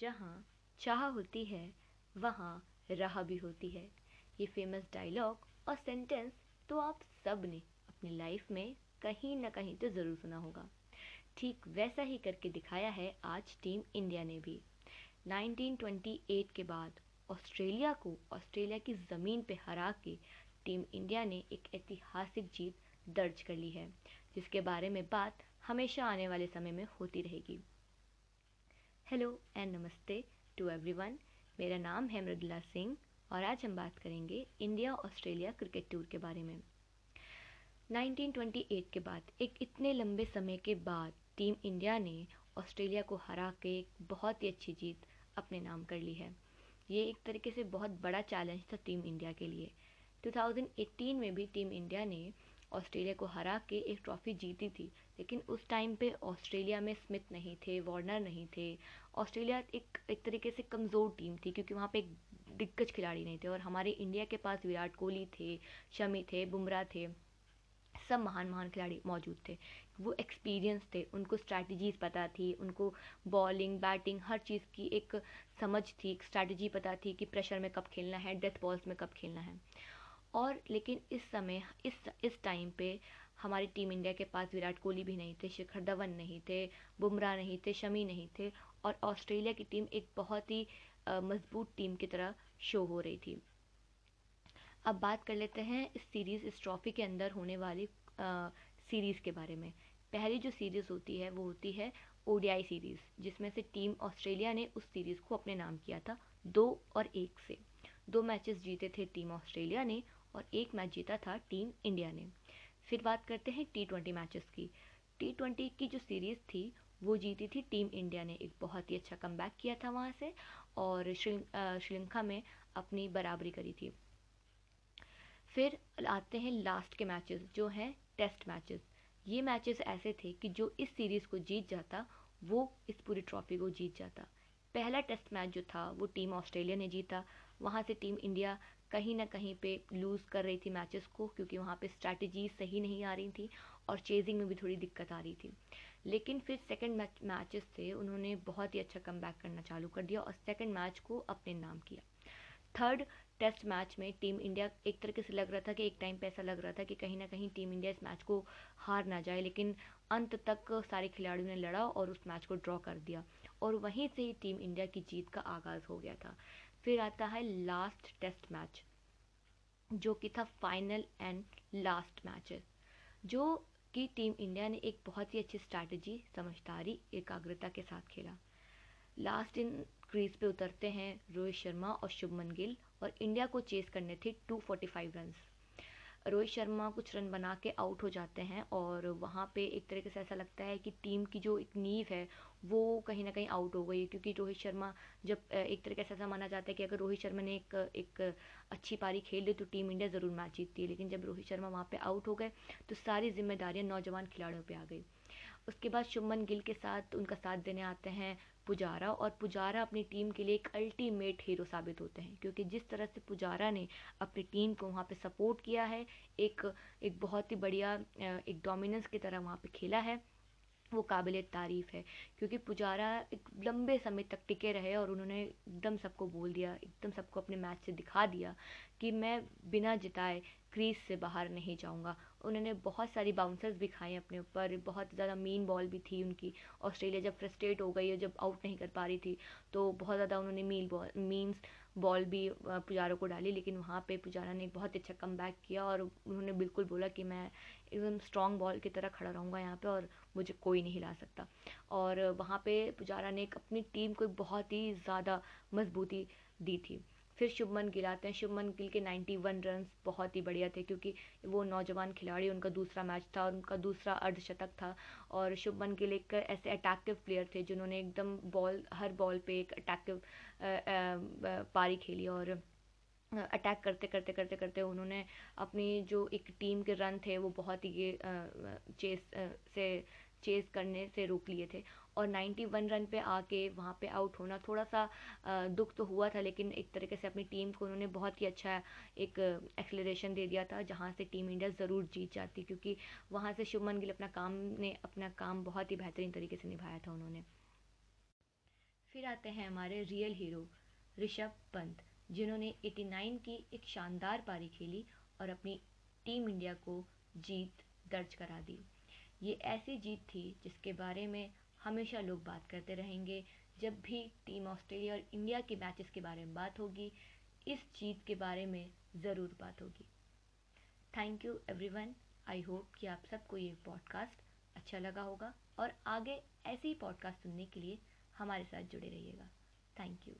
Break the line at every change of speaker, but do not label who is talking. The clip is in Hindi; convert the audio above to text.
जहाँ चाह होती है, वहाँ राह भी होती है। ये फ़ेमस डायलॉग और सेंटेंस तो आप सबने अपनी लाइफ में कहीं ना कहीं तो ज़रूर सुना होगा। ठीक वैसा ही करके दिखाया है आज टीम इंडिया ने भी। 1928 के बाद ऑस्ट्रेलिया को ऑस्ट्रेलिया की ज़मीन पे हरा के टीम इंडिया ने एक ऐतिहासिक जीत दर्ज कर ली है, जिसके बारे में बात हमेशा आने वाले समय में होती रहेगी। Hello and namaste to everyone मेरा नाम है मृदुला सिंह और आज हम बात करेंगे इंडिया ऑस्ट्रेलिया क्रिकेट टूर के बारे में। 1928 के बाद, एक इतने लंबे समय के बाद टीम इंडिया ने ऑस्ट्रेलिया को हरा के एक बहुत ही अच्छी जीत अपने नाम कर ली है। ये एक तरीके से बहुत बड़ा चैलेंज था टीम इंडिया के लिए। 2018 में भी टीम इंडिया ने ऑस्ट्रेलिया को हरा के एक ट्रॉफ़ी जीती थी, लेकिन उस टाइम पे ऑस्ट्रेलिया में स्मिथ नहीं थे, वार्नर नहीं थे। ऑस्ट्रेलिया एक एक तरीके से कमज़ोर टीम थी, क्योंकि वहाँ पे एक दिग्गज खिलाड़ी नहीं थे और हमारे इंडिया के पास विराट कोहली थे, शमी थे, बुमराह थे, सब महान महान खिलाड़ी मौजूद थे। वो एक्सपीरियंस थे, उनको स्ट्रैटेजीज पता थी, उनको बॉलिंग, बैटिंग, हर चीज़ की एक समझ थी, एक स्ट्रैटेजी पता थी कि प्रेशर में कब खेलना है, डेथ बॉल्स में कब खेलना है। और लेकिन इस समय, इस इस टाइम पे हमारी टीम इंडिया के पास विराट कोहली भी नहीं थे, शिखर धवन नहीं थे, बुमराह नहीं थे, शमी नहीं थे और ऑस्ट्रेलिया की टीम एक बहुत ही मज़बूत टीम की तरह शो हो रही थी। अब बात कर लेते हैं इस सीरीज़ इस ट्रॉफ़ी के अंदर होने वाली सीरीज़ के बारे में। पहली जो सीरीज़ होती है, वो होती है ओडीआई सीरीज़ जिसमें से टीम ऑस्ट्रेलिया ने उस सीरीज़ को अपने नाम किया था दो और एक से। दो मैचेस जीते थे टीम ऑस्ट्रेलिया ने और एक मैच जीता था टीम इंडिया ने। फिर बात करते हैं टी ट्वेंटी मैचेस की। टी ट्वेंटी की जो सीरीज़ थी, वो जीती थी टीम इंडिया ने। एक बहुत ही अच्छा कम किया था वहाँ से और श्रीलंका में अपनी बराबरी करी थी। फिर आते हैं लास्ट के मैचेस जो हैं टेस्ट मैचेस ये मैचेस ऐसे थे कि जो इस सीरीज़ को जीत जाता, वो इस पूरी ट्रॉफी को जीत जाता। पहला टेस्ट मैच जो था, वो टीम ऑस्ट्रेलिया ने जीता। वहाँ से टीम इंडिया कहीं ना कहीं पे लूज़ कर रही थी मैचेस को, क्योंकि वहाँ पे स्ट्रैटेजी सही नहीं आ रही थी और चेजिंग में भी थोड़ी दिक्कत आ रही थी। लेकिन फिर सेकंड मैच मैचेस थे, उन्होंने बहुत ही अच्छा कम करना चालू कर दिया और सेकंड मैच को अपने नाम किया। थर्ड टेस्ट मैच में टीम इंडिया एक तरीके से लग रहा था कि, एक टाइम पे ऐसा लग रहा था कि कहीं ना कहीं टीम इंडिया इस मैच को हार ना जाए, लेकिन अंत तक सारे खिलाड़ियों ने लड़ा और उस मैच को ड्रॉ कर दिया। और वहीं से ही टीम इंडिया की जीत का आगाज़ हो गया था। फिर आता है लास्ट टेस्ट मैच जो कि था फाइनल एंड लास्ट मैचेस जो कि टीम इंडिया ने एक बहुत ही अच्छी स्ट्रैटेजी समझदारी, एकाग्रता के साथ खेला। लास्ट इन क्रीज पे उतरते हैं रोहित शर्मा और शुभमन गिल और इंडिया को चेस करने थे 245 रन्स रोहित शर्मा कुछ रन बना के आउट हो जाते हैं और वहाँ पे एक तरीके से ऐसा लगता है कि टीम की जो एक नींव है, वो कहीं ना कहीं आउट हो गई है। क्योंकि रोहित शर्मा जब एक तरीके से ऐसा माना जाता है कि अगर रोहित शर्मा ने एक एक अच्छी पारी खेल ली तो टीम इंडिया ज़रूर मैच जीतती है। लेकिन जब रोहित शर्मा वहाँ पर आउट हो गए तो सारी जिम्मेदारियाँ नौजवान खिलाड़ियों पर आ गई। उसके बाद शुभमन गिल के साथ उनका साथ देने आते हैं पुजारा और पुजारा अपनी टीम के लिए एक अल्टीमेट हीरो साबित होते हैं, क्योंकि जिस तरह से पुजारा ने अपनी टीम को वहाँ पे सपोर्ट किया है, एक एक बहुत ही बढ़िया एक डोमिनेंस की तरह वहाँ पे खेला है। वो काबिल तारीफ़ है, क्योंकि पुजारा एक लंबे समय तक टिके रहे और उन्होंने एकदम सबको बोल दिया, एकदम सबको अपने मैच से दिखा दिया कि मैं बिना जिताए क्रीज से बाहर नहीं जाऊँगा। उन्होंने बहुत सारी बाउंसर्स भी खाए अपने ऊपर, बहुत ज़्यादा मीन बॉल भी थी उनकी। ऑस्ट्रेलिया जब फ्रस्ट्रेट हो गई है जब आउट नहीं कर पा रही थी तो बहुत ज़्यादा उन्होंने मीन बॉल मीन्स बॉल भी पुजारा को डाली, लेकिन वहाँ पे पुजारा ने बहुत अच्छा कम किया और उन्होंने बिल्कुल बोला कि मैं एकदम स्ट्रॉन्ग बॉल की तरह खड़ा रहूँगा यहाँ पे और मुझे कोई नहीं हिला सकता। और वहाँ पे पुजारा ने एक अपनी टीम को बहुत ही ज़्यादा मजबूती दी थी। फिर शुभमन गिल आते हैं। शुभमन गिल के 91 वन रन बहुत ही बढ़िया थे क्योंकि वो नौजवान खिलाड़ी, उनका दूसरा मैच था और उनका दूसरा अर्धशतक था और शुभमन गिल एक ऐसे अटैक्टिव प्लेयर थे जिन्होंने एकदम बॉल हर बॉल पे एक अटैक्टिव पारी खेली और अटैक करते करते करते करते उन्होंने अपनी जो एक टीम के रन थे, वो बहुत ही चेस से, चेस करने से रोक लिए थे। और 91 रन पे आके वहाँ पे आउट होना थोड़ा सा दुख तो हुआ था, लेकिन एक तरीके से अपनी टीम को उन्होंने बहुत ही अच्छा एक एक्सलेशन दे दिया था, जहाँ से टीम इंडिया ज़रूर जीत जाती, क्योंकि वहाँ से शुभमन गिल अपना काम ने, अपना काम बहुत ही बेहतरीन तरीके से निभाया था उन्होंने। फिर आते हैं हमारे रियल हीरो ऋषभ पंत। जिन्होंने 89 की एक शानदार पारी खेली और अपनी टीम इंडिया को जीत दर्ज करा दी। ये ऐसी जीत थी जिसके बारे में हमेशा लोग बात करते रहेंगे। जब भी टीम ऑस्ट्रेलिया और इंडिया के मैचेस के बारे में बात होगी, इस जीत के बारे में ज़रूर बात होगी। Thank you everyone I hope कि आप सबको ये पॉडकास्ट अच्छा लगा होगा और आगे ऐसे ही पॉडकास्ट सुनने के लिए हमारे साथ जुड़े रहिएगा। Thank you